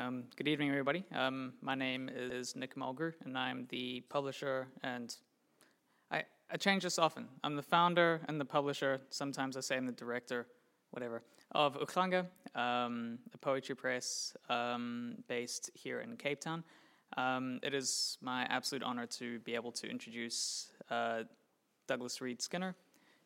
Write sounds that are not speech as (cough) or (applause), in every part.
Um, good evening, everybody. Um, my name is Nick Mulgrew, and I'm the publisher and I, I change this often. I'm the founder and the publisher. Sometimes I say I'm the director, whatever, of uHlanga, um, a poetry press um, based here in Cape Town. Um, it is my absolute honor to be able to introduce uh, Douglas Reid Skinner,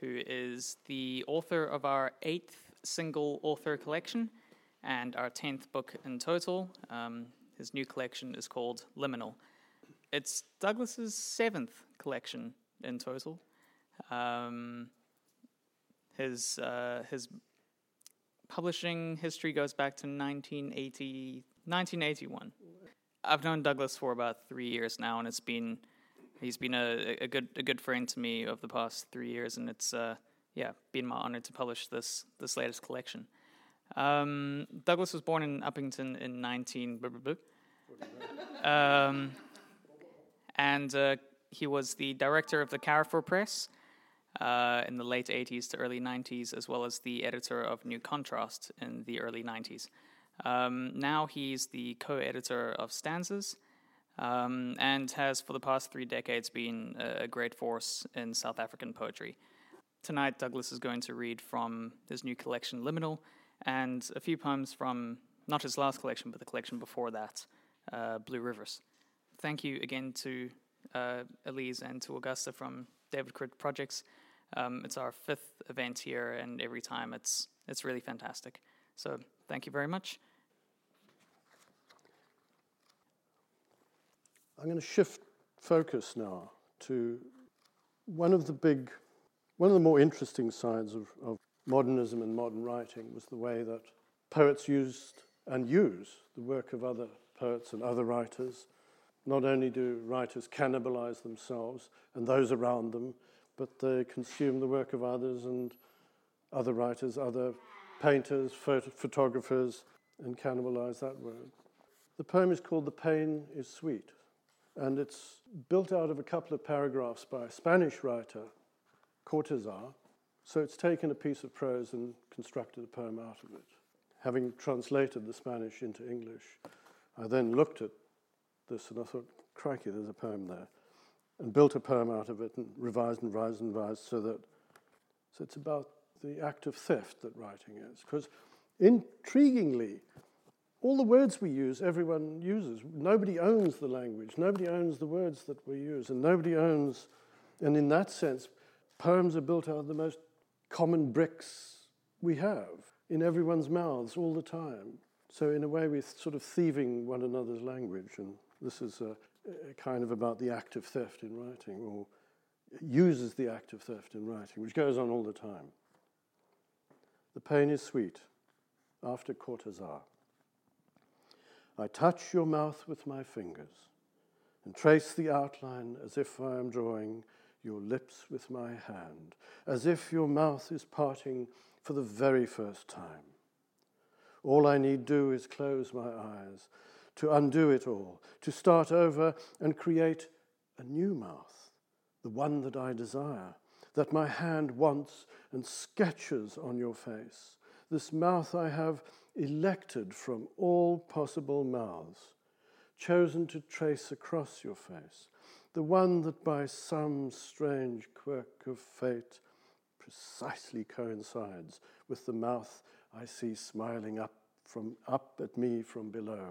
who is the author of our eighth single author collection and our 10th book in total. Um, his new collection is called Liminal. It's Douglas's seventh collection in total. Um, his, uh, his publishing history goes back to 1980, 1981. I've known Douglas for about three years now, and it's been he's been a, a good a good friend to me over the past three years, and it's uh, yeah been my honor to publish this this latest collection. Um, Douglas was born in Upington in 19 um, and uh, he was the director of the Carrefour Press uh, in the late 80s to early 90s, as well as the editor of New Contrast in the early 90s. Um, now he's the co editor of Stanzas um, and has, for the past three decades, been a great force in South African poetry. Tonight, Douglas is going to read from his new collection, Liminal, and a few poems from not his last collection, but the collection before that, uh, Blue Rivers. Thank you again to uh, Elise and to Augusta from David Krut Projects. Um, it's our fifth event here, and every time it's it's really fantastic. So thank you very much. I'm going to shift focus now to one of the big, one of the more interesting sides of, of modernism and modern writing was the way that poets used and use the work of other poets and other writers. Not only do writers cannibalize themselves and those around them, but they consume the work of others and other writers, other painters, phot- photographers, and cannibalize that work. The poem is called The Pain is Sweet, and it's built out of a couple of paragraphs by a Spanish writer, Cortazar, so it's taken a piece of prose and constructed a poem out of it. Having translated the Spanish into English, I then looked at this and I thought, crikey, there's a poem there. And built a poem out of it and revised and revised and revised so that so it's about the act of theft that writing is. Because intriguingly, all the words we use, everyone uses. Nobody owns the language. Nobody owns the words that we use. And nobody owns, and in that sense, poems are built out of the most common bricks we have in everyone's mouths all the time. So, in a way, we're sort of thieving one another's language, and this is a, a kind of about the act of theft in writing, or uses the act of theft in writing, which goes on all the time. The pain is sweet, after Cortazar. I touch your mouth with my fingers and trace the outline as if I am drawing your lips with my hand, as if your mouth is parting for the very first time. All I need do is close my eyes, to undo it all, to start over and create a new mouth, the one that I desire, that my hand wants and sketches on your face. This mouth I have elected from all possible mouths, chosen to trace across your face, the one that by some strange quirk of fate precisely coincides with the mouth I see smiling up from up at me from below.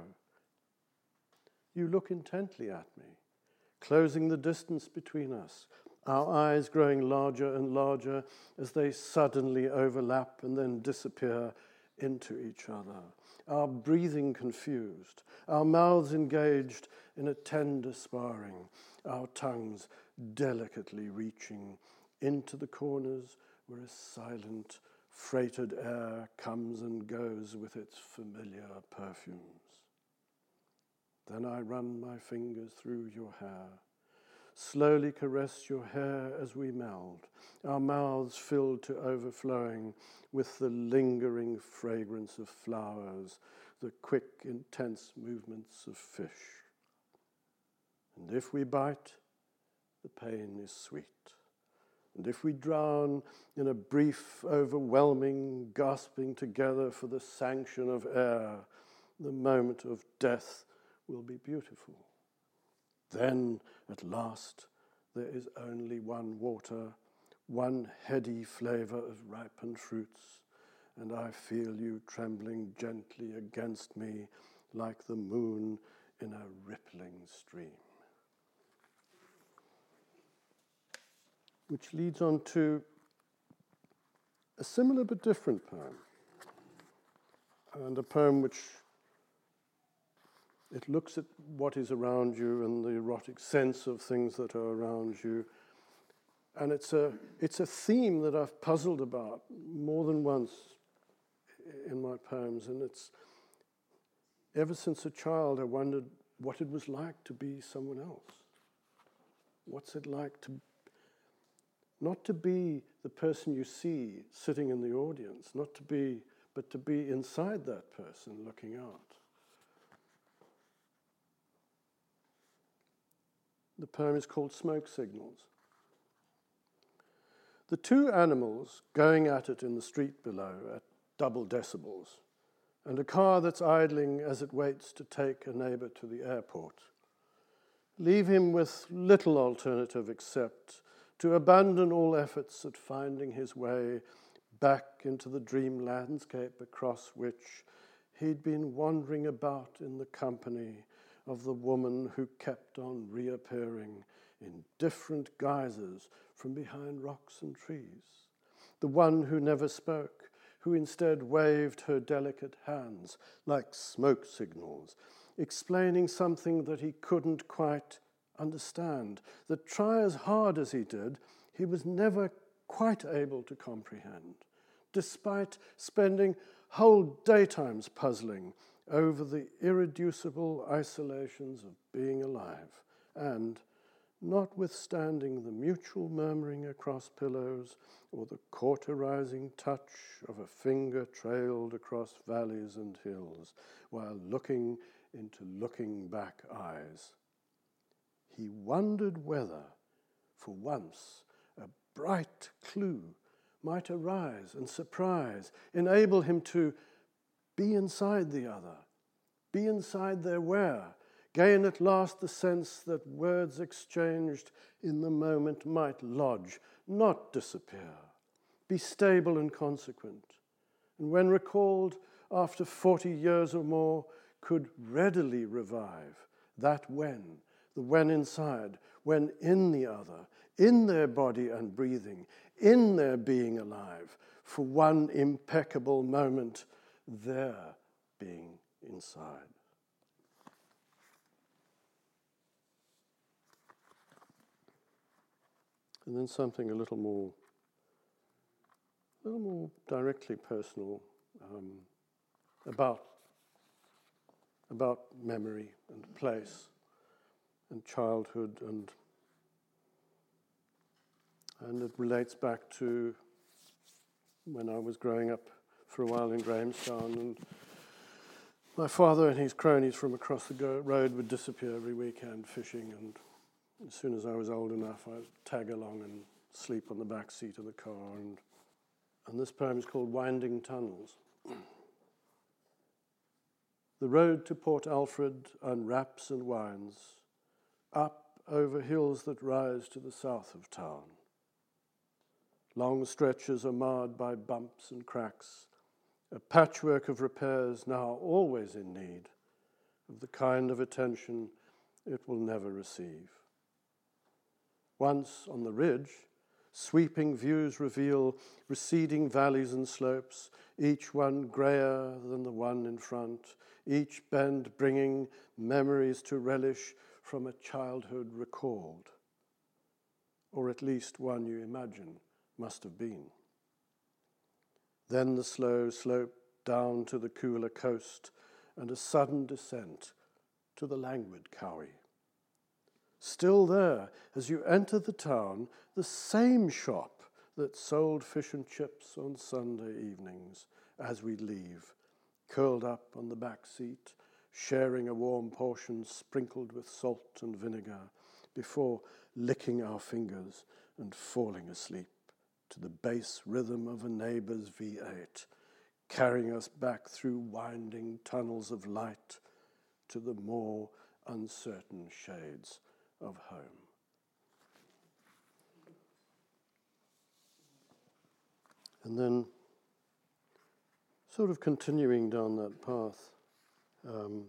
You look intently at me, closing the distance between us, our eyes growing larger and larger as they suddenly overlap and then disappear into each other, our breathing confused, our mouths engaged in a tender sparring, our tongues delicately reaching into the corners where a silent, freighted air comes and goes with its familiar perfumes. Then I run my fingers through your hair, slowly caress your hair as we meld, our mouths filled to overflowing with the lingering fragrance of flowers, the quick, intense movements of fish. And if we bite, the pain is sweet. And if we drown in a brief, overwhelming gasping together for the sanction of air, the moment of death will be beautiful. Then, at last, there is only one water, one heady flavour of ripened fruits, and I feel you trembling gently against me like the moon in a rippling stream. Which leads on to a similar but different poem, and a poem which it looks at what is around you and the erotic sense of things that are around you. And it's a, it's a theme that I've puzzled about more than once in my poems. And it's ever since a child, I wondered what it was like to be someone else. What's it like to not to be the person you see sitting in the audience, not to be, but to be inside that person looking out. The poem is called Smoke Signals. The two animals going at it in the street below at double decibels, and a car that's idling as it waits to take a neighbor to the airport, leave him with little alternative except to abandon all efforts at finding his way back into the dream landscape across which he'd been wandering about in the company of the woman who kept on reappearing in different guises from behind rocks and trees, the one who never spoke, who instead waved her delicate hands like smoke signals, explaining something that he couldn't quite understand, that try as hard as he did, he was never quite able to comprehend, despite spending whole daytimes puzzling over the irreducible isolations of being alive, and, notwithstanding the mutual murmuring across pillows or the cauterizing touch of a finger trailed across valleys and hills, while looking into looking back eyes, he wondered whether, for once, a bright clue might arise and surprise, enable him to be inside the other, be inside their where, gain at last the sense that words exchanged in the moment might lodge, not disappear, be stable and consequent, and when recalled after 40 years or more, could readily revive that when, when inside, when in the other, in their body and breathing, in their being alive, for one impeccable moment their being inside. And then something a little more, a little more directly personal um, about, about memory and place and childhood and and it relates back to when I was growing up for a while in Grahamstown. And my father and his cronies from across the road would disappear every weekend fishing. And as soon as I was old enough, I'd tag along and sleep on the back seat of the car. And, and this poem is called Winding Tunnels. the road to Port Alfred unwraps and winds up over hills that rise to the south of town. Long stretches are marred by bumps and cracks, a patchwork of repairs now always in need of the kind of attention it will never receive. Once on the ridge, sweeping views reveal receding valleys and slopes, each one grayer than the one in front, each bend bringing memories to relish from a childhood recalled, or at least one you imagine must have been. Then the slow slope down to the cooler coast and a sudden descent to the languid Kowie. Still there, as you enter the town, the same shop that sold fish and chips on Sunday evenings as we leave, curled up on the back seat, sharing a warm portion sprinkled with salt and vinegar before licking our fingers and falling asleep to the bass rhythm of a neighbor's V8, carrying us back through winding tunnels of light to the more uncertain shades of home. And then, sort of continuing down that path, um,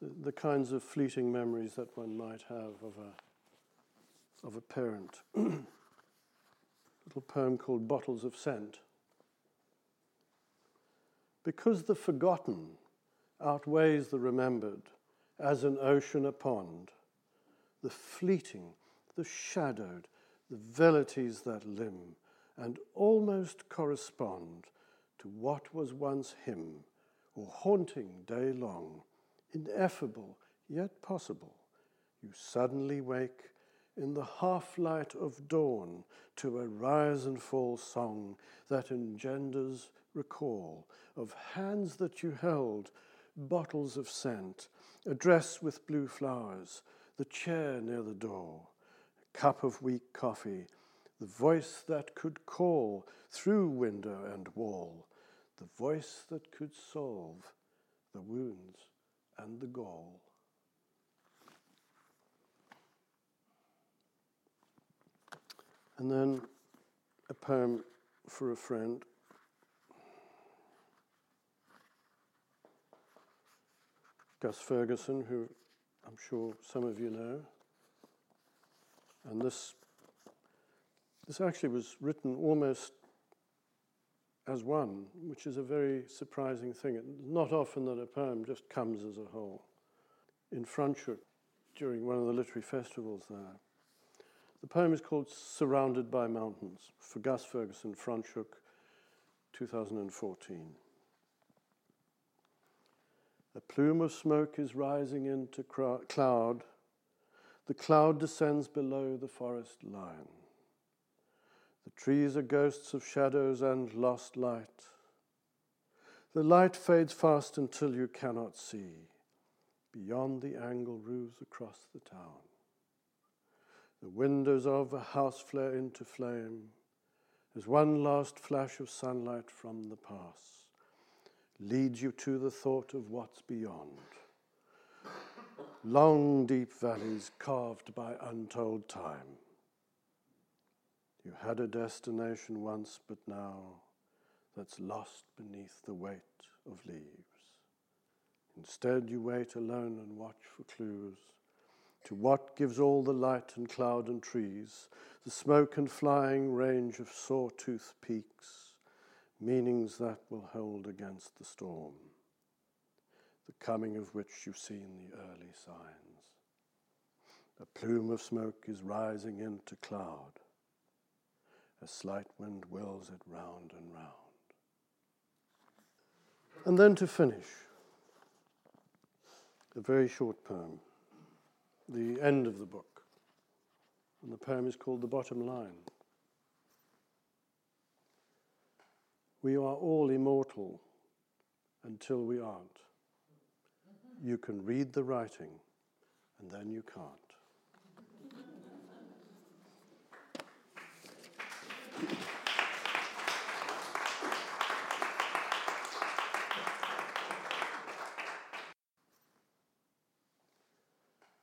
the, the, kinds of fleeting memories that one might have of a, of a parent. (clears throat) little poem called Bottles of Scent. Because the forgotten outweighs the remembered, as an ocean a pond, the fleeting, the shadowed, the velleities that limn, and almost correspond to what was once him, or haunting day long, ineffable yet possible, you suddenly wake in the half light of dawn to a rise and fall song that engenders recall of hands that you held, bottles of scent, a dress with blue flowers, the chair near the door, a cup of weak coffee, the voice that could call through window and wall, the voice that could solve the wounds and the gall. And then a poem for a friend. Gus Ferguson, who I'm sure some of you know. And this, this actually was written almost as one, which is a very surprising thing. It's not often that a poem just comes as a whole. In Franschhoek, during one of the literary festivals there, the poem is called Surrounded by Mountains for Gus Ferguson, Franschhoek, 2014. A plume of smoke is rising into cloud. The cloud descends below the forest line. Trees are ghosts of shadows and lost light. The light fades fast until you cannot see beyond the angle roofs across the town. The windows of a house flare into flame as one last flash of sunlight from the past leads you to the thought of what's beyond. Long, deep valleys carved by untold time. You had a destination once, but now that's lost beneath the weight of leaves. Instead, you wait alone and watch for clues to what gives all the light and cloud and trees, the smoke and flying range of sawtooth peaks meanings that will hold against the storm, the coming of which you've seen the early signs. A plume of smoke is rising into cloud. A slight wind whirls it round and round. And then to finish, a very short poem, the end of the book. And the poem is called The Bottom Line. We are all immortal until we aren't. You can read the writing, and then you can't. Thank you.